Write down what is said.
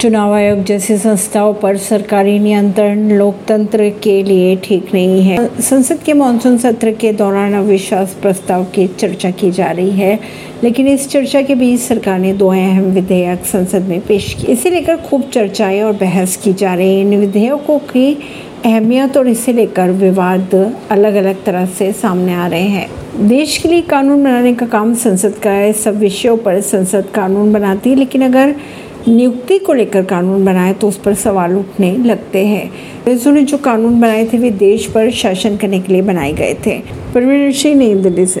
चुनाव आयोग जैसी संस्थाओं पर सरकारी नियंत्रण लोकतंत्र के लिए ठीक नहीं है। संसद के मानसून सत्र के दौरान अविश्वास प्रस्ताव की चर्चा की जा रही है, लेकिन इस चर्चा के बीच सरकार ने दो अहम विधेयक संसद में पेश किए। इसे लेकर खूब चर्चाएँ और बहस की जा रही है। इन विधेयकों की अहमियत और इसे लेकर विवाद अलग अलग तरह से सामने आ रहे हैं। देश के लिए कानून बनाने का काम संसद का है। सब विषयों पर संसद कानून बनाती है, लेकिन अगर नियुक्ति को लेकर कानून बनाए तो उस पर सवाल उठने लगते हैं। अंग्रेज़ों ने जो कानून बनाए थे, वे देश पर शासन करने के लिए बनाए गए थे। परवीन सिंह, नई दिल्ली से।